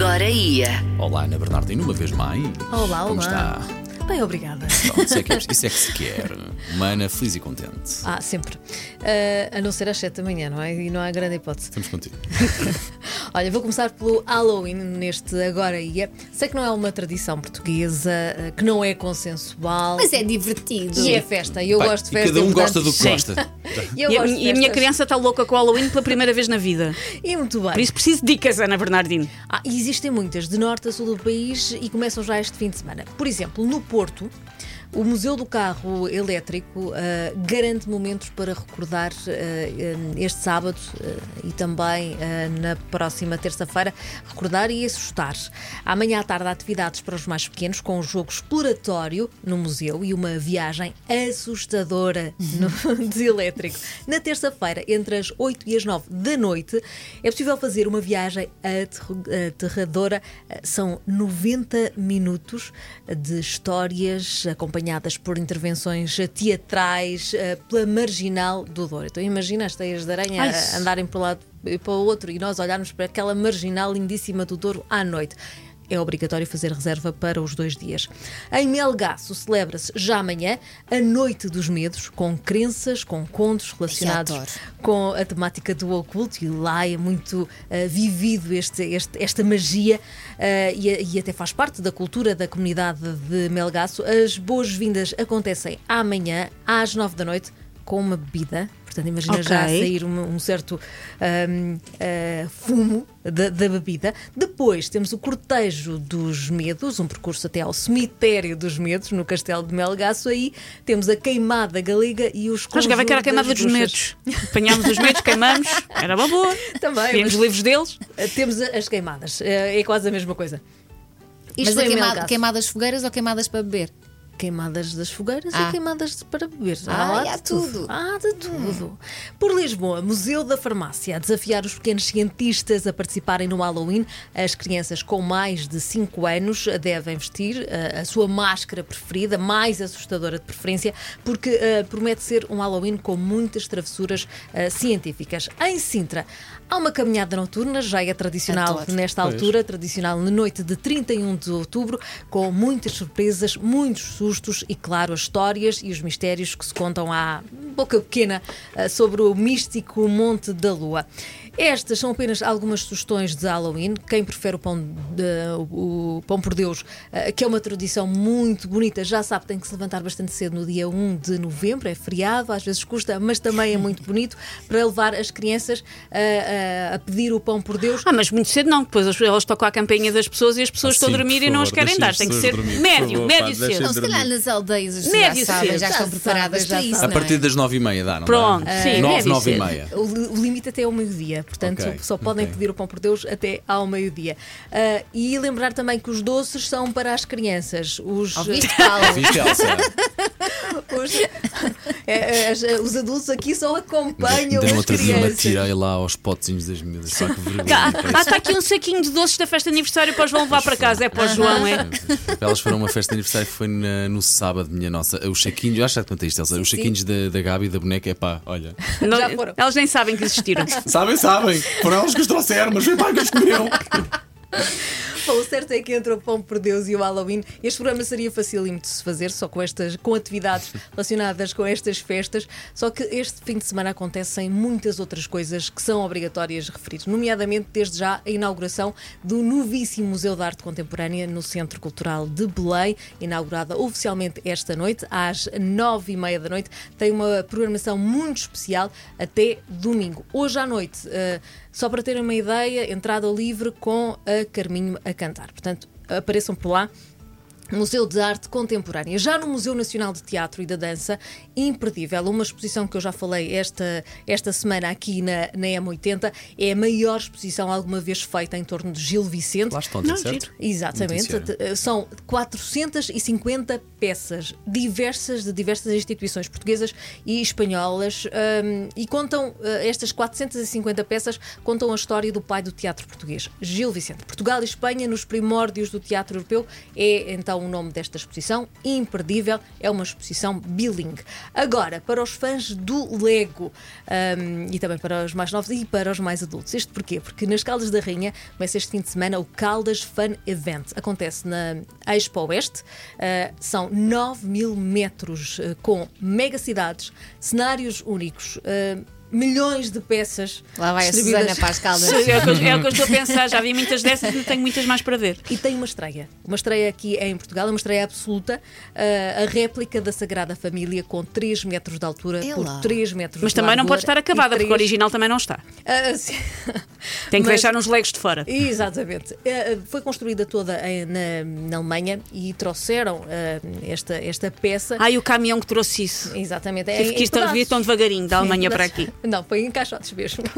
Agora ia. Olá, Ana Bernardino, uma vez mais. Olá, Como olá. está? Bem, obrigada. Pronto, isso, é que, isso é que se quer. Uma Ana feliz e contente. Ah, sempre. Ah, a não ser às 7 da manhã, não é? E não há grande hipótese. Estamos contigo. Olha, vou começar pelo Halloween neste Agora Ia. Sei que não é uma tradição portuguesa, ah, que não é consensual. Mas é divertido. E é festa. E eu Pá, gosto de festa. cada um gosta do que Sim. gosta. E, eu E a, e a minha criança está louca com o Halloween pela primeira vez na vida. E muito bem. Por isso preciso de dicas, Ana Bernardino. Ah, existem muitas, de norte a sul do país, e começam já este fim de semana. Por exemplo, no Porto, o Museu do Carro Elétrico ah, garante momentos para recordar ah, este sábado ah, e também na próxima terça-feira, recordar e assustar. Amanhã à tarde atividades para os mais pequenos, com um jogo exploratório no museu e uma viagem assustadora no, de elétrico. Na terça-feira, entre as 8 e as 9 da noite, é possível fazer uma viagem aterradora. São 90 minutos de histórias acompanhadas por intervenções teatrais eh, pela marginal do Douro. Então imagina as teias de aranha Ai. andarem para um lado e para o outro e nós olharmos para aquela marginal lindíssima do Douro à noite. É obrigatório fazer reserva para os dois dias. Em Melgaço celebra-se já amanhã a Noite dos Medos, com crenças, com contos relacionados com a temática do oculto e lá é muito ah, vivido este, este- esta magia ah, e, e até faz parte da cultura da comunidade de Melgaço. As boas-vindas acontecem amanhã às nove da noite com uma bebida. Portanto, imagina já a Ok. sair um, um certo ahm, ah, fumo da, da bebida. Depois temos o cortejo dos medos, um percurso até ao cemitério dos medos, no castelo de Melgaço. Aí temos a queimada galega e os Nós jogava que era a queimada dos medos. Apanhámos os medos, queimamos, era uma boa. Também, Tínhamos mas- livros deles. Uh, Temos as queimadas, Uh, é quase a mesma coisa. Mas Isto a é queima- Melgaço. queimadas fogueiras ou queimadas para beber? Queimadas das fogueiras Ah. e queimadas de- para beber. Ah, há de tudo. Há de tudo. Por Lisboa, Museu da Farmácia, a desafiar os pequenos cientistas a participarem no Halloween. As crianças com mais de 5 anos devem vestir uh, a sua máscara preferida, mais assustadora de preferência, porque uh, promete ser um Halloween com muitas travessuras uh, científicas. Em Sintra, há uma caminhada noturna, já é tradicional Adoro. nesta Pois. altura tradicional na noite de 31 de outubro, com muitas surpresas, muitos sustos e, claro, as histórias e os mistérios que se contam à boca pequena ah, sobre o místico Monte da Lua. Estas são apenas algumas sugestões de Halloween. Quem prefere o pão, de- o pão por Deus, ah, que é uma tradição muito bonita, já sabe que tem que se levantar bastante cedo no dia 1 de novembro. É feriado, às vezes custa, mas também é muito bonito para levar as crianças ah, ah, a pedir o pão por Deus. Ah, mas muito cedo não, depois as- elas tocam a campainha das pessoas e as pessoas Ah, estão a sim, dormir e não as querem dar. Tem que ser dormir, médio, favor, médio pá, cedo. Não, se calhar nas aldeias as Médio já sabem, cedo. já Já estão preparadas sabem, para já isso. A partir é? das nove e meia dá, não Pronto, dá? sim, Nove, médio nove e cedo. meia. O, li- o limite até ao meio-dia, portanto Ok, só podem ok. pedir o pão por Deus até ao meio-dia. Ah, e lembrar também que os doces são para as crianças. Os, Ouviste, os, é, as- os adultos aqui só acompanham Dê-me as outra dia uma crianças. tirei lá aos potezinhos das miúdas. Só que vergonha. Ah, pá, está aqui um saquinho de doces da festa de aniversário para os vão levar para casa. É para o João, é? Elas foram uma festa de aniversário que foi na- no sábado, minha nossa. Os saquinhos, eu acho que já te contei isto, Elsa. Os saquinhos da, da Gabi e da boneca é pá, olha. Não- elas nem sabem que existiram. Sabem, sabem. Foram elas que os trouxeram, mas foi para que os comeram. Bom, o certo é que entre o Pão por Deus e o Halloween, este programa seria facílimo de se fazer, só com estas com atividades relacionadas com estas festas. Só que este fim de semana acontecem muitas outras coisas que são obrigatórias referir, nomeadamente desde já a inauguração do novíssimo Museu de Arte Contemporânea no Centro Cultural de Belém, inaugurada oficialmente esta noite, às nove e meia da noite. Tem uma programação muito especial até domingo. Hoje à noite, eh, só para terem uma ideia, entrada livre com a Carminho a cantar. Portanto, apareçam por lá. Museu de Arte Contemporânea. Já no Museu Nacional de Teatro e da Dança, imperdível, uma exposição que eu já falei esta, esta semana aqui na, na M80, é a maior exposição alguma vez feita em torno de Gil Vicente. Lá estão, Não, certo? giro. Exatamente. Notícia. T- São 450 peças, diversas de diversas instituições portuguesas e espanholas, hum, e contam, eh, estas 450 peças contam a história do pai do teatro português, Gil Vicente. Portugal e Espanha, nos primórdios do teatro europeu, é então o nome desta exposição, imperdível, é uma exposição bilingue. Agora, para os fãs do Lego hum, e também para os mais novos e para os mais adultos. Isto porquê? Porque nas Caldas da Rainha começa este fim de semana o Caldas Fun Event. Acontece na Expo Oeste. Uh, são 9 mil metros uh, com mega cidades, cenários únicos. uh, Milhões de peças. Lá vai a distribuídas. Susana para as caldas. É o, que eu, é o que eu estou a pensar. Já vi muitas dessas e tenho muitas mais para ver. E tem uma estreia. Uma estreia aqui em Portugal, uma estreia absoluta. uh, a réplica da Sagrada Família com 3 metros de altura É por lá. 3 metros Mas de também não pode estar e acabada, porque o original também não está. Ah, sim. Tem que Mas- deixar uns legos de fora. Exatamente. Eh, Foi construída toda em- na, na Alemanha e trouxeram eh, esta, esta peça. Ai, o caminhão que trouxe isso. Exatamente. Tive que em isto vir tão devagarinho da Alemanha Sim, para mas- aqui. Não, foi em caixotes mesmo.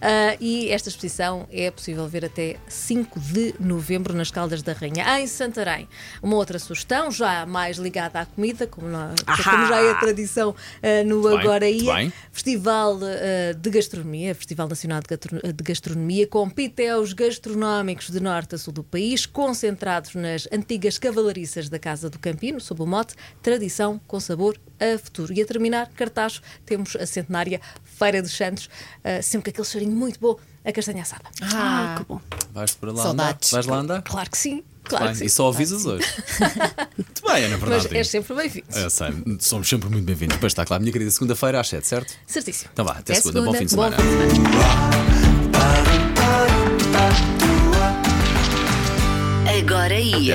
Ah, e esta exposição é possível ver até 5 de novembro nas Caldas da Rainha, em Santarém. Uma outra sugestão, já mais ligada à comida, como, nós- como já é tradição ah, no Agora muito Ia. bem. Festival ah, de Gastronomia, Festival Nacional de Gastronomia, com pitéus gastronómicos de norte a sul do país, concentrados nas antigas cavalariças da Casa do Campino, sob o mote Tradição com Sabor a Futuro. E a terminar, cartaz, temos a centenária Feira dos Santos, ah, sempre com aquele cheirinho muito bom, a castanha assada. Ah, Ah, que bom. Vais para lá Saudades. andar? Vais lá andar? Claro que sim, claro Bem, que sim. e só avisas hoje. Muito bem, Ana Mas Bernardino. és sempre bem-vindo. Eu sei, somos sempre muito bem-vindos. Depois está claro, minha querida, segunda-feira às 7, certo? Certíssimo. Então vá, até, Até segunda. Bom fim de segunda. semana. Bom fim de semana. Agora ia.